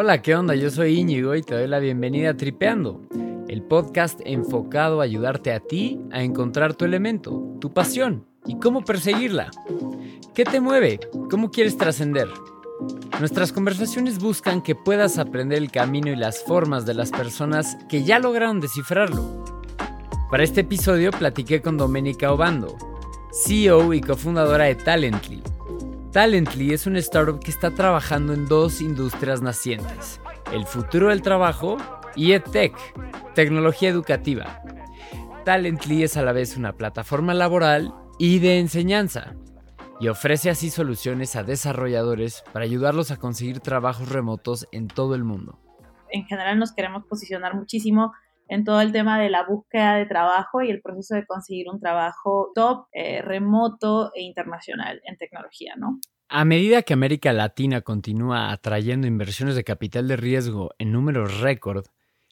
Hola, ¿qué onda? Yo soy Íñigo y te doy la bienvenida a Tripeando, el podcast enfocado a ayudarte a ti a encontrar tu elemento, tu pasión y cómo perseguirla. ¿Qué te mueve? ¿Cómo quieres trascender? Nuestras conversaciones buscan que puedas aprender el camino y las formas de las personas que ya lograron descifrarlo. Para este episodio platiqué con Domenica Obando, CEO y cofundadora de Talently. Talently es una startup que está trabajando en dos industrias nacientes, el futuro del trabajo y EdTech, tecnología educativa. Talently es a la vez una plataforma laboral y de enseñanza, y ofrece así soluciones a desarrolladores para ayudarlos a conseguir trabajos remotos en todo el mundo. En general nos queremos posicionar muchísimo en todo el tema de la búsqueda de trabajo y el proceso de conseguir un trabajo top, eh, remoto e internacional en tecnología, ¿no? A medida que América Latina continúa atrayendo inversiones de capital de riesgo en números récord,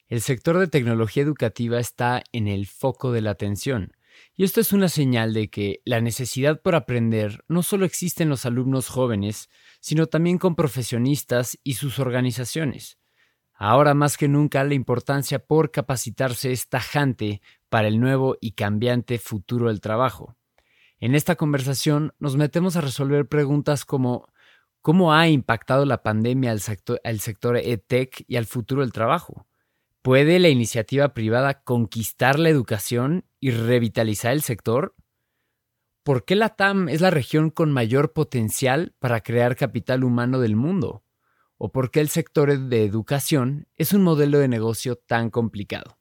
el sector de tecnología educativa está en el foco de la atención. Y esto es una señal de que la necesidad por aprender no solo existe en los alumnos jóvenes, sino también con profesionistas y sus organizaciones. Ahora más que nunca la importancia por capacitarse es tajante para el nuevo y cambiante futuro del trabajo. En esta conversación nos metemos a resolver preguntas como ¿cómo ha impactado la pandemia al sector, al sector EdTech y al futuro del trabajo? ¿Puede la iniciativa privada conquistar la educación y revitalizar el sector? ¿Por qué la TAM es la región con mayor potencial para crear capital humano del mundo? O por qué el sector de educación es un modelo de negocio tan complicado.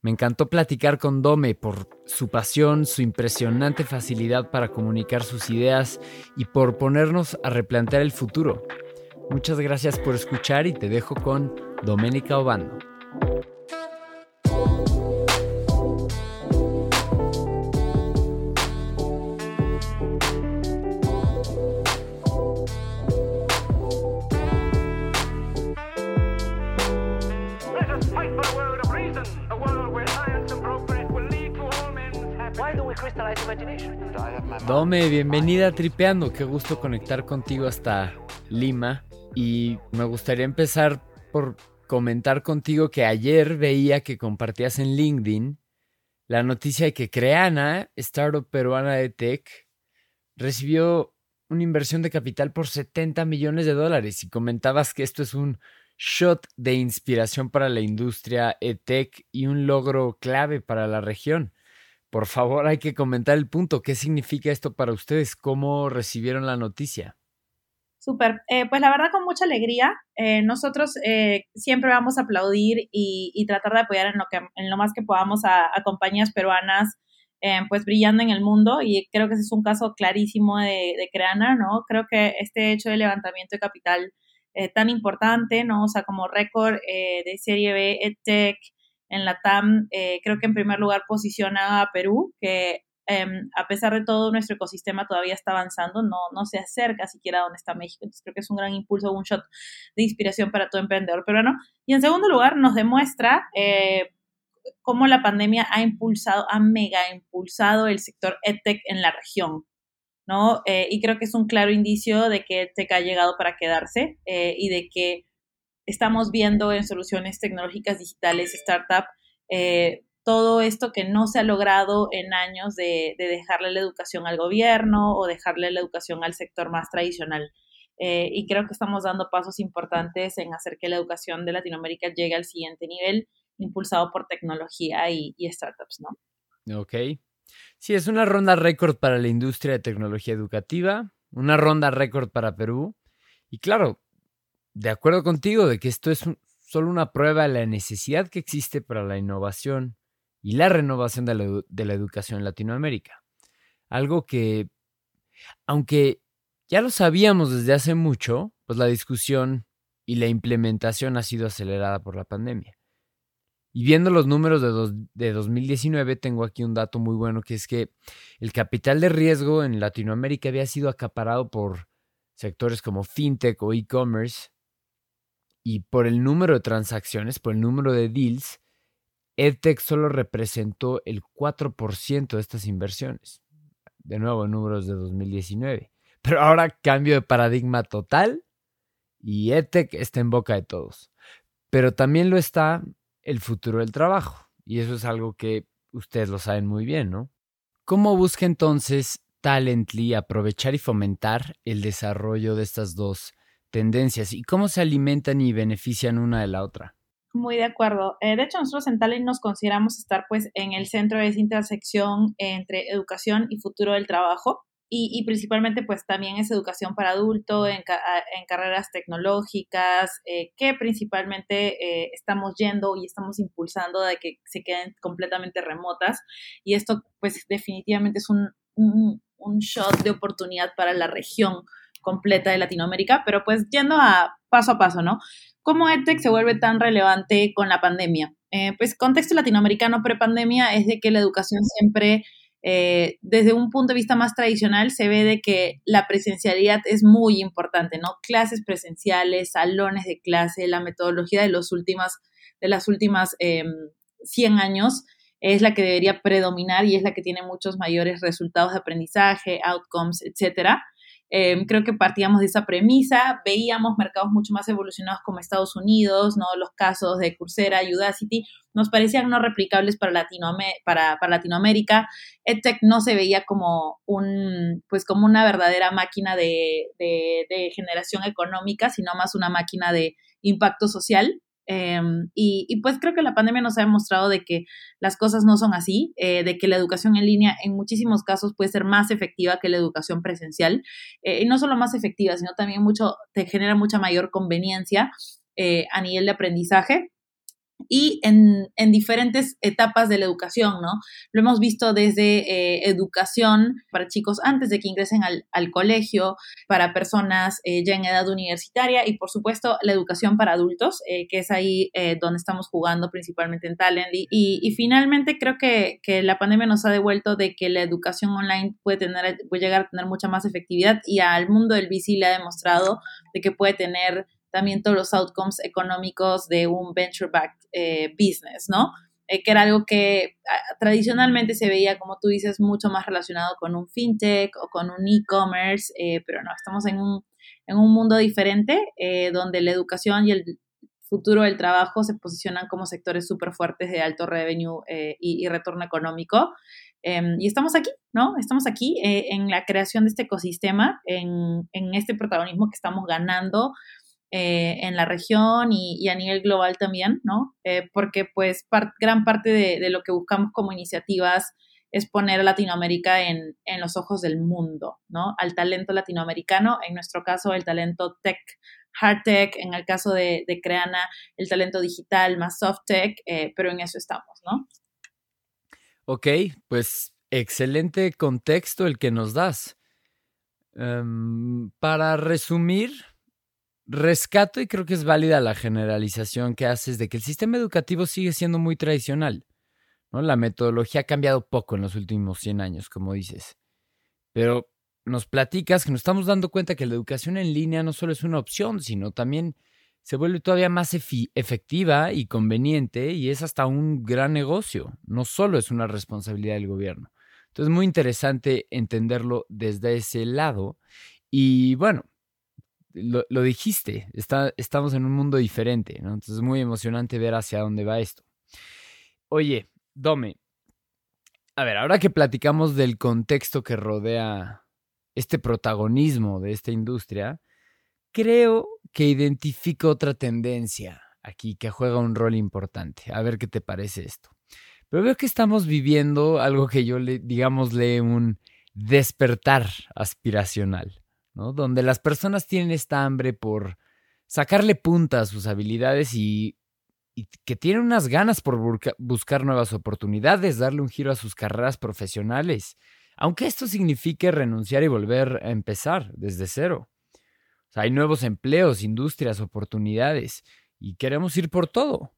Me encantó platicar con Dome por su pasión, su impresionante facilidad para comunicar sus ideas y por ponernos a replantear el futuro. Muchas gracias por escuchar y te dejo con Doménica Obando. Bienvenida a Tripeando. Qué gusto conectar contigo hasta Lima. Y me gustaría empezar por comentar contigo que ayer veía que compartías en LinkedIn la noticia de que Creana, startup peruana de tech, recibió una inversión de capital por 70 millones de dólares y comentabas que esto es un shot de inspiración para la industria EdTech y un logro clave para la región. Por favor, hay que comentar el punto. ¿Qué significa esto para ustedes? ¿Cómo recibieron la noticia? Súper, eh, pues la verdad con mucha alegría. Eh, nosotros eh, siempre vamos a aplaudir y, tratar de apoyar en lo, que, más que podamos a, compañías peruanas, pues brillando en el mundo y creo que ese es un caso clarísimo de, Creana, ¿no? Creo que este hecho de levantamiento de capital tan importante, ¿no? O sea, como récord de serie B, EdTech, en la TAM, eh, creo que en primer lugar posiciona a Perú, que em, a pesar de todo nuestro ecosistema todavía está avanzando, no, no se acerca siquiera a donde está México. Entonces creo que es un gran impulso, un shot de inspiración para todo emprendedor peruano. Y en segundo lugar, nos demuestra eh, cómo la pandemia ha impulsado, ha mega impulsado el sector EdTech en la región. ¿no? Eh, y creo que es un claro indicio de que EdTech ha llegado para quedarse y de que estamos viendo en soluciones tecnológicas digitales, startup, eh, todo esto que no se ha logrado en años de, dejarle la educación al gobierno o dejarle la educación al sector más tradicional. Eh, y creo que estamos dando pasos importantes en hacer que la educación de Latinoamérica llegue al siguiente nivel, impulsado por tecnología y, y startups, ¿no? Ok. Sí, es una ronda récord para la industria de tecnología educativa, una ronda récord para Perú. Y claro, de acuerdo contigo de que esto es solo una prueba de la necesidad que existe para la innovación y la renovación de la, educación en Latinoamérica. Algo que, aunque ya lo sabíamos desde hace mucho, pues la discusión y la implementación ha sido acelerada por la pandemia. Y viendo los números de, de 2019, tengo aquí un dato muy bueno, que es que el capital de riesgo en Latinoamérica había sido acaparado por sectores como fintech o e-commerce, y por el número de transacciones, por el número de deals, EdTech solo representó el 4% de estas inversiones. De nuevo, números de 2019. Pero ahora cambio de paradigma total y EdTech está en boca de todos. Pero también lo está el futuro del trabajo. Y eso es algo que ustedes lo saben muy bien, ¿no? ¿Cómo busca entonces Talently aprovechar y fomentar el desarrollo de estas dos tendencias y cómo se alimentan y benefician una de la otra? Muy de acuerdo. Eh, de hecho, nosotros en Talent nos consideramos estar pues en el centro de esa intersección entre educación y futuro del trabajo y, principalmente pues también es educación para adulto en, carreras tecnológicas eh, que principalmente eh, estamos yendo y estamos impulsando de que se queden completamente remotas y esto pues definitivamente es un, shot de oportunidad para la región completa de Latinoamérica, pero pues yendo a paso a paso, ¿no? ¿Cómo EdTech se vuelve tan relevante con la pandemia? Eh, pues contexto latinoamericano pre-pandemia es de que la educación siempre eh, desde un punto de vista más tradicional se ve de que la presencialidad es muy importante, ¿no? Clases presenciales, salones de clase, la metodología de, los últimas, de las últimas 100 em, años es la que debería predominar y es la que tiene muchos mayores resultados de aprendizaje, outcomes, etcétera. Em, creo que partíamos de esa premisa, veíamos mercados mucho más evolucionados como Estados Unidos, ¿no? Los casos de Coursera, Udacity, nos parecían no replicables para, para, Latinoamérica. EdTech no se veía como, un, pues como una verdadera máquina de generación económica, sino más una máquina de impacto social. Em, y, pues creo que la pandemia nos ha demostrado de que las cosas no son así, eh, de que la educación en línea en muchísimos casos puede ser más efectiva que la educación presencial. Eh, y no solo más efectiva, sino también mucho, te genera mucha mayor conveniencia eh, a nivel de aprendizaje y en, en, diferentes etapas de la educación, ¿no? Lo hemos visto desde eh, educación para chicos antes de que ingresen al, al colegio, para personas eh, ya en edad universitaria y, por supuesto, la educación para adultos, eh, que es ahí donde estamos jugando principalmente en Talently. Y, y finalmente creo que, que, la pandemia nos ha devuelto de que la educación online puede, tener, puede llegar a tener mucha más efectividad y al mundo del VC le ha demostrado de que puede tener también todos los outcomes económicos de un venture-backed eh, business, ¿no? Eh, que era algo que ah, tradicionalmente se veía, como tú dices, mucho más relacionado con un fintech o con un e-commerce, eh, pero no, estamos en un, en un mundo diferente donde la educación y el futuro del trabajo se posicionan como sectores súper fuertes de alto revenue y, retorno económico. Em, y estamos aquí, ¿no? Estamos aquí en la creación de este ecosistema, en, en este protagonismo que estamos ganando eh, en la región y, a nivel global también, ¿no? Eh, porque pues gran parte de, lo que buscamos como iniciativas es poner a Latinoamérica en, los ojos del mundo, ¿no? Al talento latinoamericano, en nuestro caso el talento tech, hard tech, en el caso de, Creana, el talento digital más soft tech, eh, pero en eso estamos, ¿no? Ok, pues excelente contexto el que nos das. Em, para resumir, rescato y creo que es válida la generalización que haces de que el sistema educativo sigue siendo muy tradicional. ¿no? La metodología ha cambiado poco en los últimos 100 años, como dices. Pero nos platicas que nos estamos dando cuenta que la educación en línea no solo es una opción, sino también se vuelve todavía más efectiva y conveniente y es hasta un gran negocio. No solo es una responsabilidad del gobierno. Entonces, es muy interesante entenderlo desde ese lado. Y bueno, lo, dijiste, está, estamos en un mundo diferente, ¿no? Entonces es muy emocionante ver hacia dónde va esto. Oye, Dome, a ver, ahora que platicamos del contexto que rodea este protagonismo de esta industria, creo que identifico otra tendencia aquí que juega un rol importante. A ver qué te parece esto. Pero veo que estamos viviendo algo que yo le, digámosle, un despertar aspiracional. Donde las personas tienen esta hambre por sacarle punta a sus habilidades y, que tienen unas ganas por buscar nuevas oportunidades, darle un giro a sus carreras profesionales, aunque esto signifique renunciar y volver a empezar desde cero. hay nuevos empleos, industrias, oportunidades y queremos ir por todo.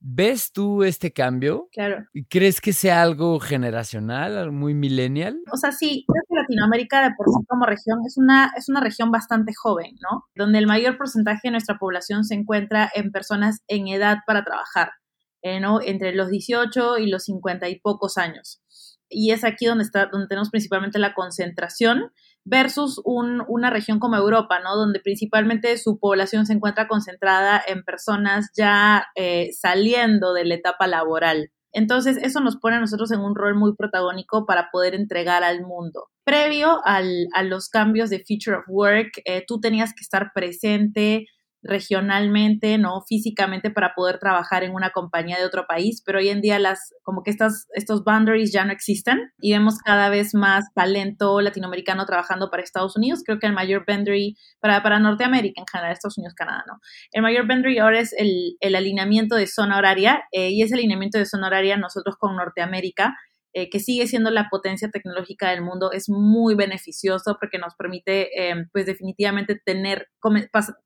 ¿Ves tú este cambio? Claro. ¿Crees que sea algo generacional, muy millennial? O sea, sí, creo que Latinoamérica de por sí como región es una, es una región bastante joven, ¿no? Donde el mayor porcentaje de nuestra población se encuentra en personas en edad para trabajar, eh, ¿no? Entre los 18 y los 50 y pocos años. Y es aquí donde, está, donde tenemos principalmente la concentración versus una región como Europa, ¿no? Donde principalmente su población se encuentra concentrada en personas ya eh, saliendo de la etapa laboral. Entonces, eso nos pone a nosotros en un rol muy protagónico para poder entregar al mundo. Previo a los cambios de Future of Work, eh, tú tenías que estar presente regionalmente, ¿no? Físicamente para poder trabajar en una compañía de otro país, pero hoy en día las, como que estas, estos boundaries ya no existen y vemos cada vez más talento latinoamericano trabajando para Estados Unidos. Creo que el mayor boundary para, para Norteamérica en general, Estados Unidos, Canadá, ¿no? El mayor boundary ahora es el, el alineamiento de zona horaria eh, y ese alineamiento de zona horaria nosotros con Norteamérica eh, que sigue siendo la potencia tecnológica del mundo, es muy beneficioso porque nos permite, eh, pues definitivamente tener,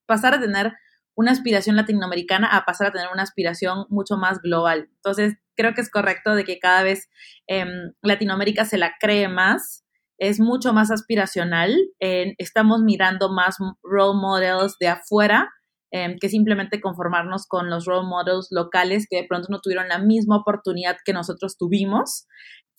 pasar a tener una aspiración latinoamericana a pasar a tener una aspiración mucho más global. Entonces, creo que es correcto de que cada vez em, Latinoamérica se la cree más, es mucho más aspiracional, estamos mirando más role models de afuera em, que simplemente conformarnos con los role models locales que de pronto no tuvieron la misma oportunidad que nosotros tuvimos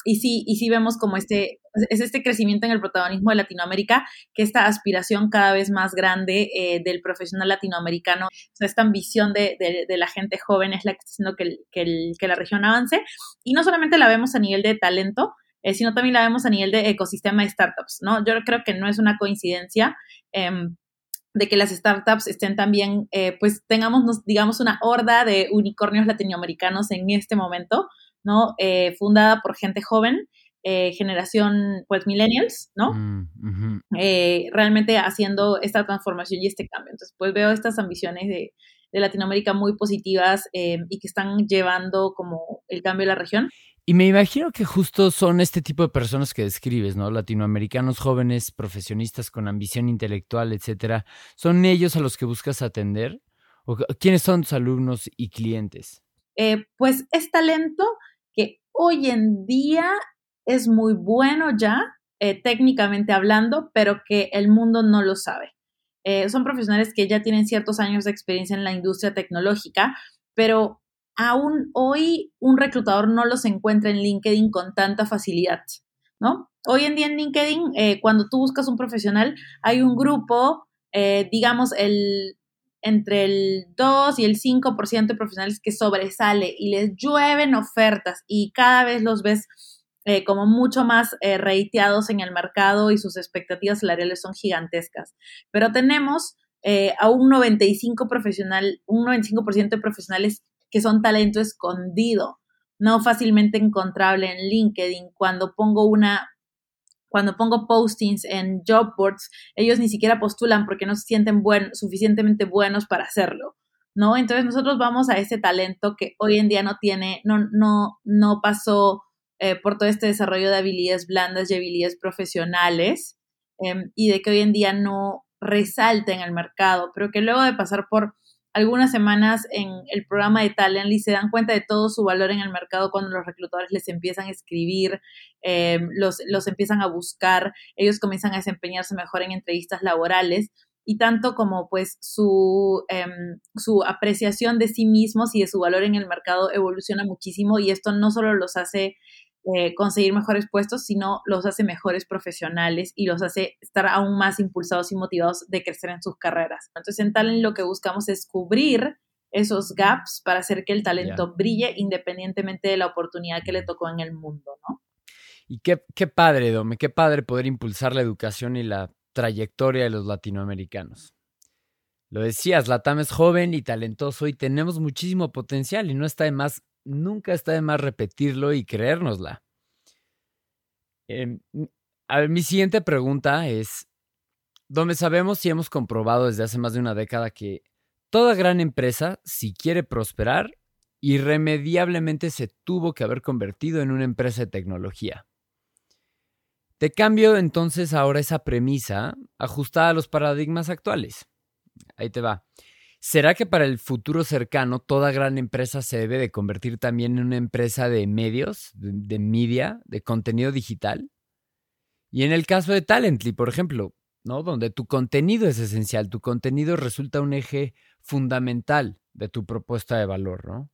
y sí, y sí vemos como este, es este crecimiento en el protagonismo de Latinoamérica, que esta aspiración cada vez más grande eh, del profesional latinoamericano, esta ambición de, de, la gente joven es la que está haciendo que, que, que, la región avance. Y no solamente la vemos a nivel de talento, eh, sino también la vemos a nivel de ecosistema de startups, ¿no? Yo creo que no es una coincidencia. Em, de que las startups estén también, eh, pues tengamos, digamos, una horda de unicornios latinoamericanos en este momento, ¿no? Eh, fundada por gente joven, eh, generación, pues, millennials, ¿no? Mm, eh, realmente haciendo esta transformación y este cambio. Entonces, pues veo estas ambiciones de, Latinoamérica muy positivas y que están llevando como el cambio de la región. Y me imagino que justo son este tipo de personas que describes, ¿no? Latinoamericanos jóvenes, profesionistas con ambición intelectual, etcétera. ¿Son ellos a los que buscas atender? ¿O quiénes son tus alumnos y clientes? pues es talento que hoy en día es muy bueno ya, eh, técnicamente hablando, pero que el mundo no lo sabe. Eh, son profesionales que ya tienen ciertos años de experiencia en la industria tecnológica, pero aún hoy un reclutador no los encuentra en LinkedIn con tanta facilidad, ¿no? Hoy en día en LinkedIn, eh, cuando tú buscas un profesional, hay un grupo, digamos, el entre el 2 y el 5% de profesionales que sobresale y les llueven ofertas y cada vez los ves eh, como mucho más eh, reiteados en el mercado y sus expectativas salariales son gigantescas. Pero tenemos eh, a un 95 profesional, un 95% de profesionales que son talento escondido, no fácilmente encontrable en LinkedIn. Cuando pongo una cuando pongo postings en job boards, ellos ni siquiera postulan porque no se sienten suficientemente buenos para hacerlo, ¿no? Entonces nosotros vamos a ese talento que hoy en día no tiene, no, no, no pasó eh, por todo este desarrollo de habilidades blandas y habilidades profesionales em, y de que hoy en día no resalta en el mercado, pero que luego de pasar por algunas semanas en el programa de Talently se dan cuenta de todo su valor en el mercado cuando los reclutadores les empiezan a escribir, eh, los, los empiezan a buscar, ellos comienzan a desempeñarse mejor en entrevistas laborales y tanto como pues su, em, su apreciación de sí mismos y de su valor en el mercado evoluciona muchísimo y esto no solo los hace eh, conseguir mejores puestos, sino los hace mejores profesionales y los hace estar aún más impulsados y motivados de crecer en sus carreras. Entonces, en Talent lo que buscamos es cubrir esos gaps para hacer que el talento brille independientemente de la oportunidad que le tocó en el mundo, ¿no? Y qué, qué padre, Dome, qué padre poder impulsar la educación y la trayectoria de los latinoamericanos. Lo decías, Latam es joven y talentoso y tenemos muchísimo potencial y no está de más nunca está de más repetirlo y creérnosla. Em, mi siguiente pregunta es, ¿dónde sabemos y hemos comprobado desde hace más de una década que toda gran empresa, si quiere prosperar, irremediablemente se tuvo que haber convertido en una empresa de tecnología. Te cambio entonces ahora esa premisa ajustada a los paradigmas actuales. Ahí te va. ¿Será que para el futuro cercano toda gran empresa se debe de convertir también en una empresa de medios, de, media, de contenido digital? Y en el caso de Talently, por ejemplo, ¿no? Donde tu contenido es esencial, tu contenido resulta un eje fundamental de tu propuesta de valor, ¿no?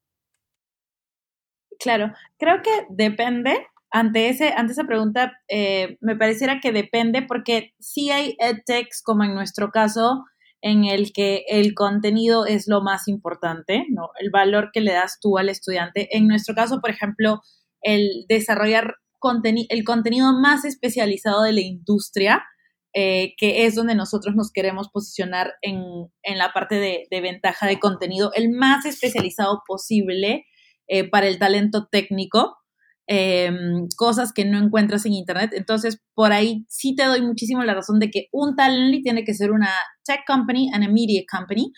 Claro, creo que depende ante, ese, ante esa pregunta, eh, me pareciera que depende porque sí hay edtechs, como en nuestro caso, en el que el contenido es lo más importante, ¿no? El valor que le das tú al estudiante. En nuestro caso, por ejemplo, el desarrollar el contenido más especializado de la industria, eh, que es donde nosotros nos queremos posicionar en, la parte de, ventaja de contenido, el más especializado posible eh, para el talento técnico. Em, cosas que no encuentras en Internet. Entonces, por ahí sí te doy muchísimo la razón de que un Talently tiene que ser una tech company and a media company.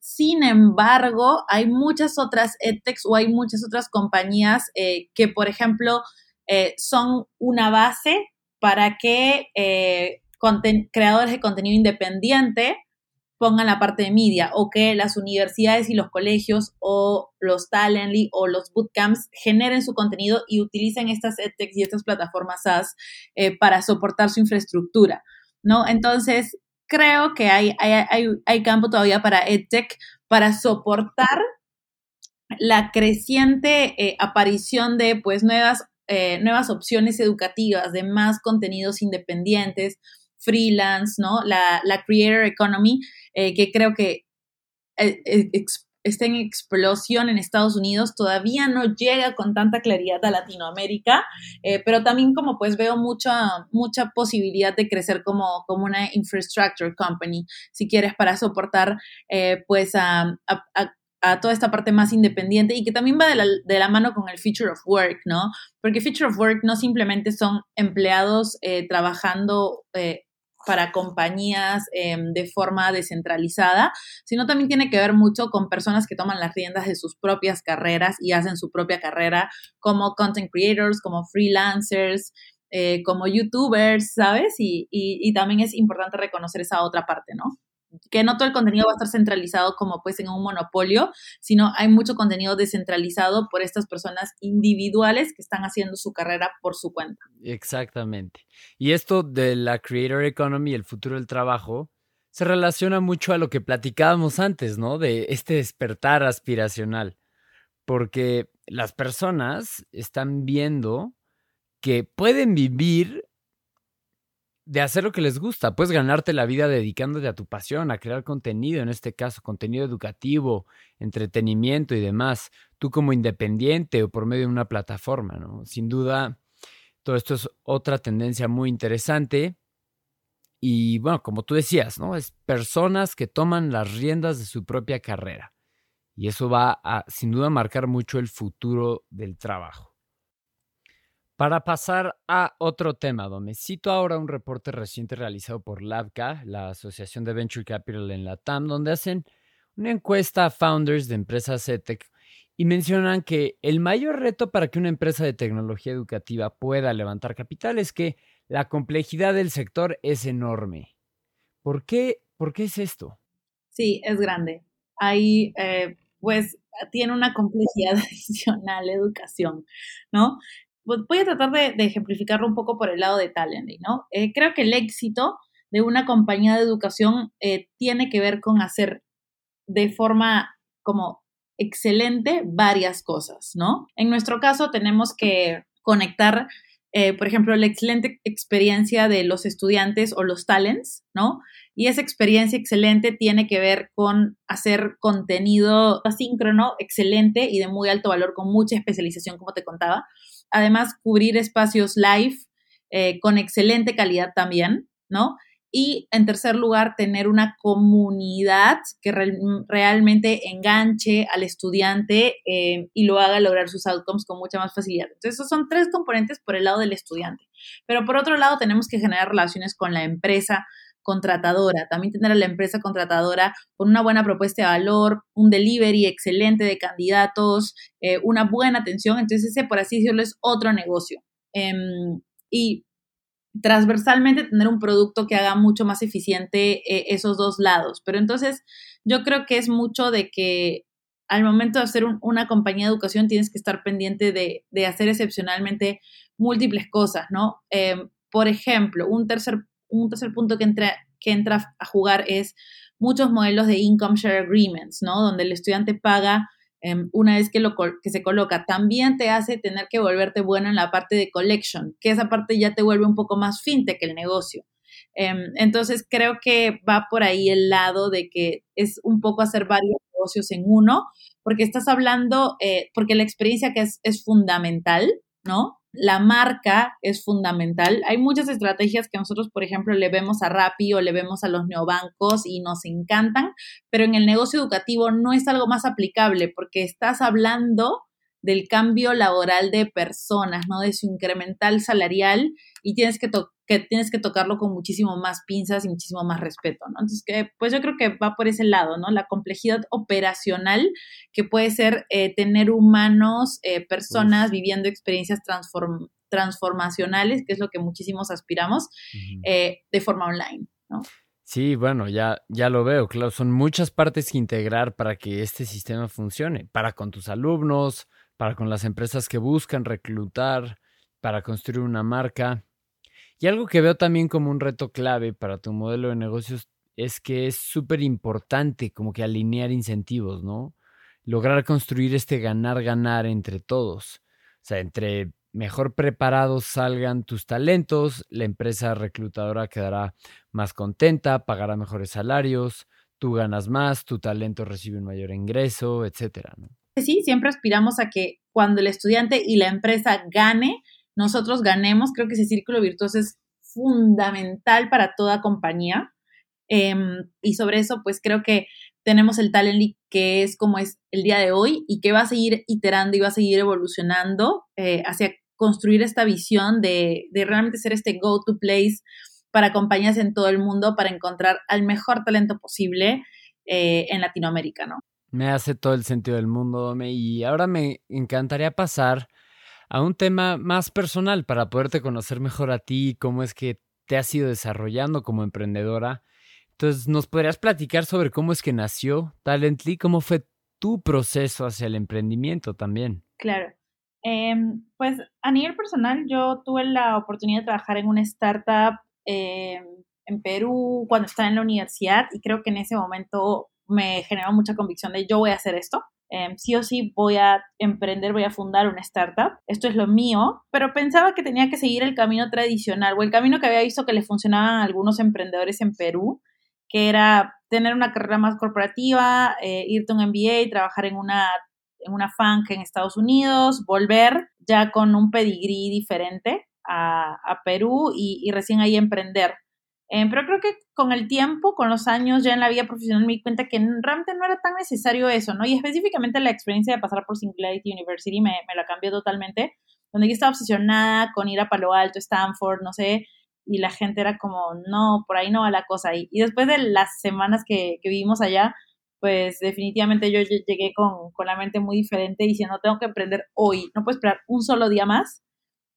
Sin embargo, hay muchas otras edtechs o hay muchas otras compañías eh, que, por ejemplo, eh, son una base para que eh, creadores de contenido independiente pongan la parte de media o que las universidades y los colegios o los Talently o los bootcamps generen su contenido y utilicen estas edtechs y estas plataformas SaaS eh, para soportar su infraestructura, ¿no? Entonces, creo que hay, hay, hay, campo todavía para edtech para soportar la creciente eh, aparición de pues nuevas, eh, nuevas opciones educativas, de más contenidos independientes, freelance, ¿no? La, la creator economy, eh, que creo que eh, eh, está en explosión en Estados Unidos, todavía no llega con tanta claridad a Latinoamérica, pero también como pues veo mucha, mucha posibilidad de crecer como, como una infrastructure company, si quieres, para soportar pues a, a, toda esta parte más independiente y que también va de la, de la, mano con el Future of Work, ¿no? Porque Future of Work no simplemente son empleados trabajando para compañías em, de forma descentralizada, sino también tiene que ver mucho con personas que toman las riendas de sus propias carreras y hacen su propia carrera como content creators, como freelancers, eh, como youtubers, ¿sabes? Y también es importante reconocer esa otra parte, ¿no? Que no todo el contenido va a estar centralizado como pues en un monopolio, sino hay mucho contenido descentralizado por estas personas individuales que están haciendo su carrera por su cuenta. Exactamente. Y esto de la creator economy, el futuro del trabajo, se relaciona mucho a lo que platicábamos antes, ¿no? De este despertar aspiracional, porque las personas están viendo que pueden vivir de hacer lo que les gusta. Puedes ganarte la vida dedicándote a tu pasión, a crear contenido, en este caso, contenido educativo, entretenimiento y demás, tú como independiente o por medio de una plataforma, ¿no? Sin duda, todo esto es otra tendencia muy interesante. Y bueno, como tú decías, ¿no? Es personas que toman las riendas de su propia carrera. Y eso va a, sin duda, marcar mucho el futuro del trabajo. Para pasar a otro tema, donde cito ahora un reporte reciente realizado por LabCA, la Asociación de Venture Capital en la TAM, donde hacen una encuesta a founders de empresas EdTech y mencionan que el mayor reto para que una empresa de tecnología educativa pueda levantar capital es que la complejidad del sector es enorme. ¿Por qué, ¿Por qué es esto? Sí, es grande. Ahí, eh, pues, tiene una complejidad adicional educación, ¿no? Pues, voy a tratar de, ejemplificarlo un poco por el lado de Talently, ¿no? Eh, creo que el éxito de una compañía de educación eh, tiene que ver con hacer de forma como excelente varias cosas, ¿no? En nuestro caso tenemos que conectar, eh, por ejemplo, la excelente experiencia de los estudiantes o los talents, ¿no? Y esa experiencia excelente tiene que ver con hacer contenido asíncrono, excelente y de muy alto valor, con mucha especialización, como te contaba además cubrir espacios live eh, con excelente calidad también, ¿no? Y en tercer lugar, tener una comunidad que realmente enganche al estudiante eh, y lo haga lograr sus outcomes con mucha más facilidad. Entonces, esos son tres componentes por el lado del estudiante. Pero por otro lado, tenemos que generar relaciones con la empresa, contratadora, también tener a la empresa contratadora con una buena propuesta de valor, un delivery excelente de candidatos, eh, una buena atención. Entonces ese, por así decirlo, es otro negocio. Em, y transversalmente tener un producto que haga mucho más eficiente eh, esos dos lados. Pero entonces yo creo que es mucho de que al momento de hacer una compañía de educación tienes que estar pendiente de, de hacer excepcionalmente múltiples cosas, ¿no? Em, por ejemplo, un tercer un tercer punto que entra, que entra a jugar es muchos modelos de income share agreements, ¿no? Donde el estudiante paga em, una vez que, lo, que se coloca, también te hace tener que volverte bueno en la parte de collection, que esa parte ya te vuelve un poco más fintech el negocio. Em, entonces creo que va por ahí el lado de que es un poco hacer varios negocios en uno, porque estás hablando, eh, porque la experiencia que es, es fundamental, ¿no? La marca es fundamental. Hay muchas estrategias que nosotros, por ejemplo, le vemos a Rappi o le vemos a los neobancos y nos encantan, pero en el negocio educativo no es algo más aplicable porque estás hablando del cambio laboral de personas, ¿no? De su incremental salarial y tienes que, que, tienes que tocarlo con muchísimo más pinzas y muchísimo más respeto, ¿no? Entonces, que, pues yo creo que va por ese lado, ¿no? La complejidad operacional que puede ser eh, tener humanos, eh, personas viviendo experiencias transformacionales, que es lo que muchísimos aspiramos, eh, de forma online, ¿no? Sí, bueno, ya, ya lo veo, claro, son muchas partes que integrar para que este sistema funcione, para con tus alumnos, para con las empresas que buscan reclutar, para construir una marca. Y algo que veo también como un reto clave para tu modelo de negocios es que es súper importante como que alinear incentivos, ¿no? Lograr construir este ganar-ganar entre todos. O sea, entre mejor preparados salgan tus talentos, la empresa reclutadora quedará más contenta, pagará mejores salarios, tú ganas más, tu talento recibe un mayor ingreso, etcétera, ¿no? Sí, siempre aspiramos a que cuando el estudiante y la empresa gane, nosotros ganemos. Creo que ese círculo virtuoso es fundamental para toda compañía. Em, y sobre eso, pues creo que tenemos el Talent League que es como es el día de hoy y que va a seguir iterando y va a seguir evolucionando eh, hacia construir esta visión de, realmente ser este go-to place para compañías en todo el mundo para encontrar al mejor talento posible eh, en Latinoamérica, ¿no? Me hace todo el sentido del mundo, Dome. Y ahora me encantaría pasar a un tema más personal para poderte conocer mejor a ti, cómo es que te has ido desarrollando como emprendedora. Entonces, ¿nos podrías platicar sobre cómo es que nació Talently? ¿Cómo fue tu proceso hacia el emprendimiento también? Claro. Em, pues a nivel personal, yo tuve la oportunidad de trabajar en una startup em, en Perú cuando estaba en la universidad y creo que en ese momento me generó mucha convicción de yo voy a hacer esto. Em, sí o sí voy a emprender, voy a fundar una startup. Esto es lo mío, pero pensaba que tenía que seguir el camino tradicional o el camino que había visto que le funcionaban a algunos emprendedores en Perú, que era tener una carrera más corporativa, eh, irte a un MBA, trabajar en una, en una funk en Estados Unidos, volver ya con un pedigrí diferente a, Perú y recién ahí emprender. Eh, pero creo que con el tiempo, con los años ya en la vida profesional me di cuenta que realmente no era tan necesario eso, ¿no? Y específicamente la experiencia de pasar por Singularity University me, me la cambió totalmente, donde yo estaba obsesionada con ir a Palo Alto, Stanford, no sé, y la gente era como, no, por ahí no va la cosa. Y, y después de las semanas que, que vivimos allá, pues definitivamente yo llegué con, con, la mente muy diferente diciendo, tengo que emprender hoy, no puedo esperar un solo día más.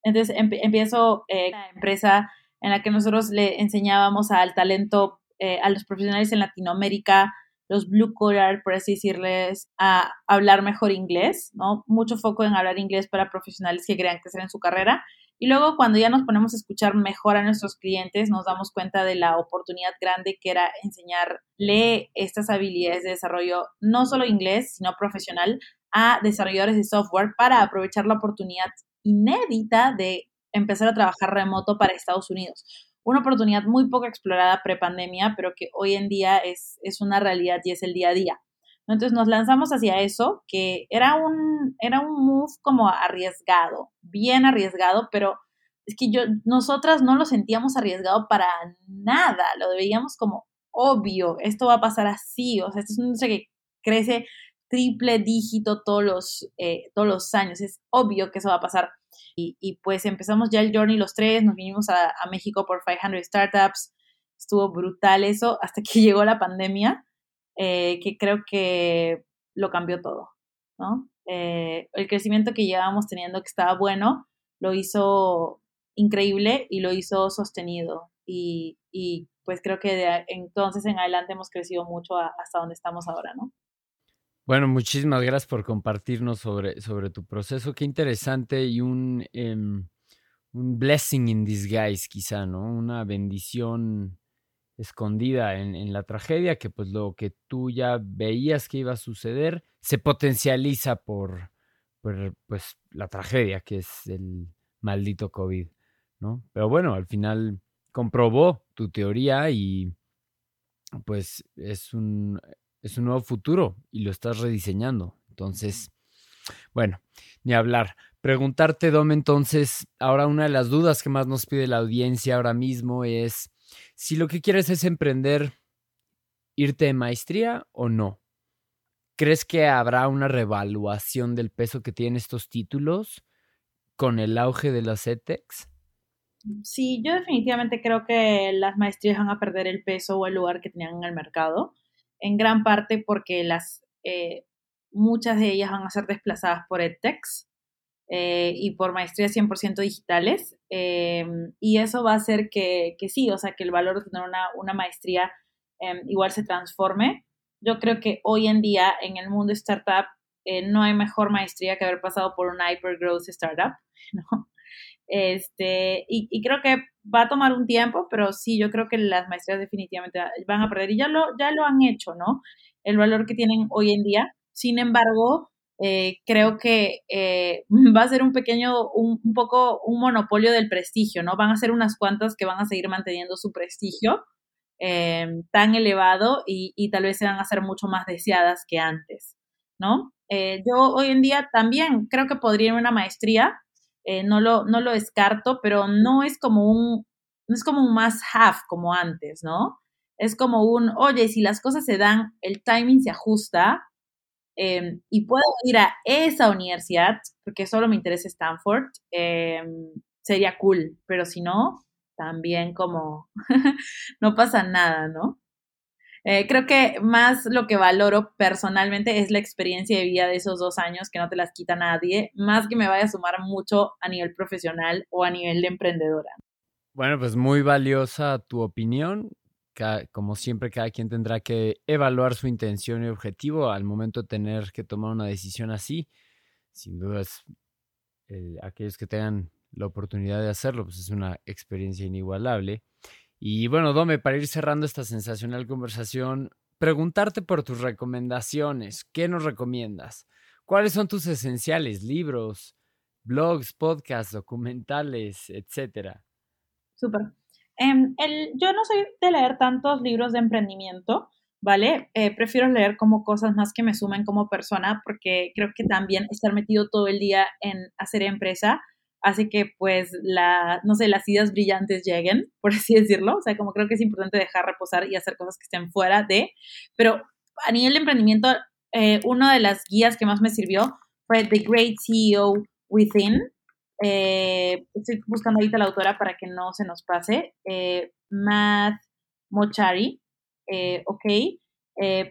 Entonces empiezo eh, la empresa en la que nosotros le enseñábamos al talento, eh, a los profesionales en Latinoamérica, los blue collar, por así decirles, a hablar mejor inglés, ¿no? Mucho foco en hablar inglés para profesionales que quieran crecer en su carrera. Y luego cuando ya nos ponemos a escuchar mejor a nuestros clientes, nos damos cuenta de la oportunidad grande que era enseñarle estas habilidades de desarrollo, no solo inglés, sino profesional, a desarrolladores de software para aprovechar la oportunidad inédita de empezar a trabajar remoto para Estados Unidos. Una oportunidad muy poco explorada pre-pandemia, pero que hoy en día es, es una realidad y es el día a día. Entonces nos lanzamos hacia eso, que era un, era un move como arriesgado, bien arriesgado, pero es que yo, nosotras no lo sentíamos arriesgado para nada, lo veíamos como obvio, esto va a pasar así, o sea, esto es un sé que crece triple dígito todos los, eh, todos los años, es obvio que eso va a pasar. Y, pues empezamos ya el journey los tres, nos vinimos a, México por 500 Startups, estuvo brutal eso, hasta que llegó la pandemia, eh, que creo que lo cambió todo, ¿no? Eh, el crecimiento que llevábamos teniendo que estaba bueno, lo hizo increíble y lo hizo sostenido. Y, y pues creo que de entonces en adelante hemos crecido mucho hasta donde estamos ahora, ¿no? Bueno, muchísimas gracias por compartirnos sobre, sobre tu proceso. Qué interesante y un, em, un blessing in disguise, quizá, ¿no? Una bendición escondida en, la tragedia, que pues lo que tú ya veías que iba a suceder se potencializa por, pues la tragedia que es el maldito COVID, ¿no? Pero bueno, al final comprobó tu teoría y pues es un, es un nuevo futuro y lo estás rediseñando. Entonces, bueno, ni hablar. Preguntarte, Dom, entonces, ahora una de las dudas que más nos pide la audiencia ahora mismo es si lo que quieres es emprender, irte de maestría o no. ¿Crees que habrá una revaluación del peso que tienen estos títulos con el auge de las ETEX? Sí, yo definitivamente creo que las maestrías van a perder el peso o el lugar que tenían en el mercado, en gran parte porque las, eh, muchas de ellas van a ser desplazadas por EdTechs eh, y por maestrías 100% digitales. Em, y eso va a hacer que, que, sí, o sea, que el valor de tener una, una maestría em, igual se transforme. Yo creo que hoy en día en el mundo startup eh, no hay mejor maestría que haber pasado por una hypergrowth startup, ¿no? Este, y, creo que va a tomar un tiempo, pero sí, yo creo que las maestrías definitivamente van a perder y ya lo, ya lo han hecho, ¿no? El valor que tienen hoy en día. Sin embargo, eh, creo que eh, va a ser un pequeño, un, poco un monopolio del prestigio, ¿no? Van a ser unas cuantas que van a seguir manteniendo su prestigio eh, tan elevado y, y, tal vez se van a ser mucho más deseadas que antes, ¿no? yo hoy en día también creo que podría ir una maestría, no, lo, no lo descarto, pero no es como un, no es como un más have como antes, ¿no? Es como un, oye, si las cosas se dan, el timing se ajusta, Em, y puedo ir a esa universidad, porque solo me interesa Stanford, em, sería cool, pero si no, también como no pasa nada, ¿no? Eh, creo que más lo que valoro personalmente es la experiencia de vida de esos dos años que no te las quita nadie, más que me vaya a sumar mucho a nivel profesional o a nivel de emprendedora. Bueno, pues muy valiosa tu opinión como siempre, cada quien tendrá que evaluar su intención y objetivo al momento de tener que tomar una decisión así. Sin dudas, eh, aquellos que tengan la oportunidad de hacerlo, pues es una experiencia inigualable. Y bueno, Dome, para ir cerrando esta sensacional conversación, preguntarte por tus recomendaciones. ¿Qué nos recomiendas? ¿Cuáles son tus esenciales? Libros, blogs, podcasts, documentales, etcétera. Súper. Em, yo no soy de leer tantos libros de emprendimiento, ¿vale? Eh, prefiero leer como cosas más que me sumen como persona, porque creo que también estar metido todo el día en hacer empresa hace que, pues, la, no sé, las ideas brillantes lleguen, por así decirlo. O sea, como creo que es importante dejar reposar y hacer cosas que estén fuera de. Pero a nivel de emprendimiento, eh, una de las guías que más me sirvió fue The Great CEO Within, eh, estoy buscando ahorita la autora para que no se nos pase. Eh, Matt Mochari, eh, ok.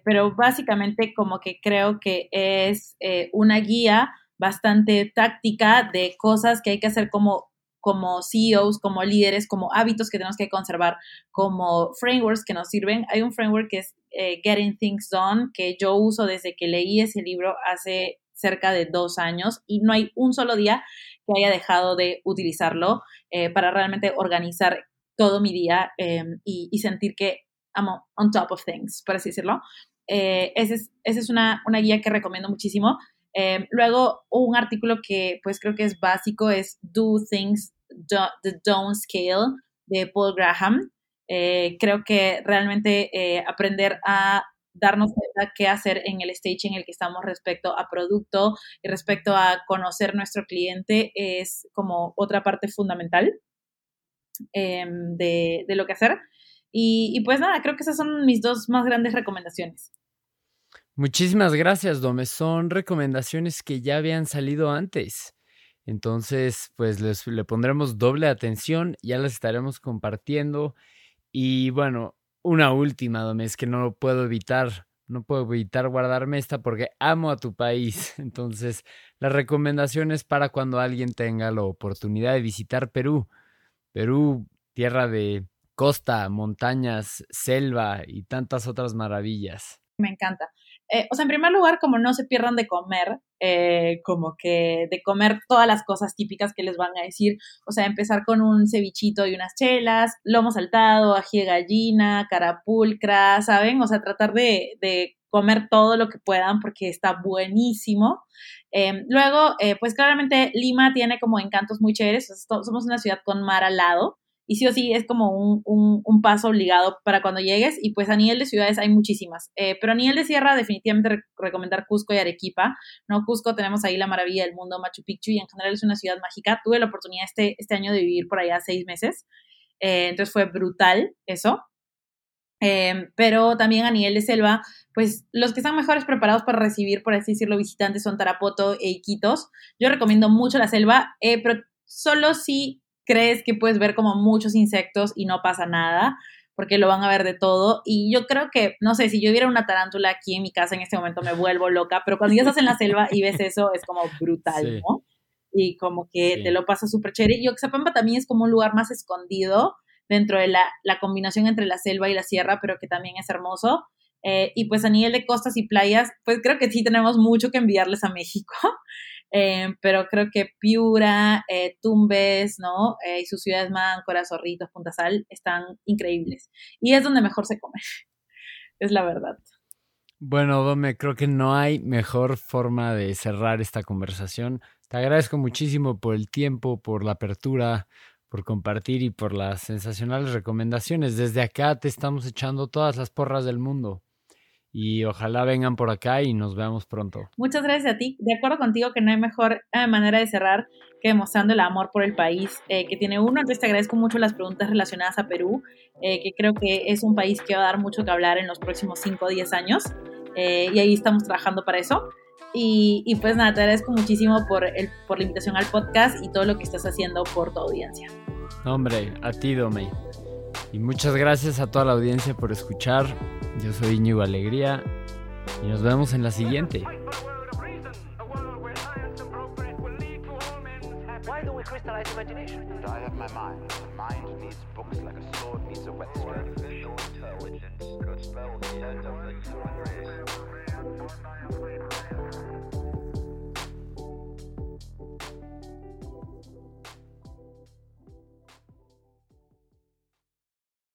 Pero básicamente como que creo que es una guía bastante táctica de cosas que hay que hacer como como CEOs, como líderes, como hábitos que tenemos que conservar, como frameworks que nos sirven. Hay un framework que es Getting Things Done, que yo uso desde que leí ese libro hace cerca de dos años y no hay un solo día que haya dejado de utilizarlo eh, para realmente organizar todo mi día em, y, sentir que amo on top of things, por así decirlo. Eh, esa es, es una, una, guía que recomiendo muchísimo. Em, luego, un artículo que pues creo que es básico es Do Things the Don't Scale de Paul Graham. Eh, creo que realmente aprender a darnos cuenta qué hacer en el stage en el que estamos respecto a producto y respecto a conocer nuestro cliente es como otra parte fundamental em, de, lo que hacer. Y, pues nada, creo que esas son mis dos más grandes recomendaciones. Muchísimas gracias, Dome. Son recomendaciones que ya habían salido antes. Entonces, pues les, le pondremos doble atención, ya las estaremos compartiendo. Y bueno, una última, Dome, es que no puedo evitar, no puedo evitar guardarme esta porque amo a tu país. Entonces, la recomendación es para cuando alguien tenga la oportunidad de visitar Perú. Perú, tierra de costa, montañas, selva y tantas otras maravillas. Me encanta. Eh, o sea, en primer lugar, como no se pierdan de comer, eh, como que de comer todas las cosas típicas que les van a decir, o sea, empezar con un cevichito y unas chelas, lomo saltado, ají de gallina, carapulcra, ¿saben? O sea, tratar de, de comer todo lo que puedan porque está buenísimo. Em, luego, eh, pues claramente Lima tiene como encantos muy chéveres, somos una ciudad con mar al lado, y sí o sí es como un, un, paso obligado para cuando llegues y pues a nivel de ciudades hay muchísimas, eh, pero a nivel de sierra definitivamente recomendar Cusco y Arequipa, ¿no? Cusco tenemos ahí la maravilla del mundo Machu Picchu y en general es una ciudad mágica, tuve la oportunidad este, este año de vivir por allá seis meses, eh, entonces fue brutal eso, em, pero también a nivel de selva, pues los que están mejores preparados para recibir, por así decirlo, visitantes son Tarapoto e Iquitos. Yo recomiendo mucho la selva, eh, pero solo si crees que puedes ver como muchos insectos y no pasa nada, porque lo van a ver de todo. Y yo creo que, no sé, si yo viera una tarántula aquí en mi casa en este momento me vuelvo loca, pero cuando ya estás en la selva y ves eso es como brutal, ¿no? Y como que te lo pasas súper chévere. Y Oxapampa también es como un lugar más escondido dentro de la, la, combinación entre la selva y la sierra, pero que también es hermoso. Eh, y pues a nivel de costas y playas, pues creo que sí tenemos mucho que enviarles a México. Eh, pero creo que Piura, eh, Tumbes, ¿no? Eh, y sus ciudades Máncora, Zorritos, Punta Sal están increíbles. Y es donde mejor se come, es la verdad. Bueno, Dome, creo que no hay mejor forma de cerrar esta conversación. Te agradezco muchísimo por el tiempo, por la apertura, por compartir y por las sensacionales recomendaciones. Desde acá te estamos echando todas las porras del mundo y ojalá vengan por acá y nos veamos pronto. Muchas gracias a ti. De acuerdo contigo que no hay mejor eh, manera de cerrar que demostrando el amor por el país eh, que tiene uno. Entonces te agradezco mucho las preguntas relacionadas a Perú, eh, que creo que es un país que va a dar mucho que hablar en los próximos 5 o 10 años. y ahí estamos trabajando para eso. Y, y, pues nada, te agradezco muchísimo por, el, por la invitación al podcast y todo lo que estás haciendo por tu audiencia. Hombre, a ti, Domey. Y muchas gracias a toda la audiencia por escuchar. Yo soy Íñigo Alegría y nos vemos en la siguiente.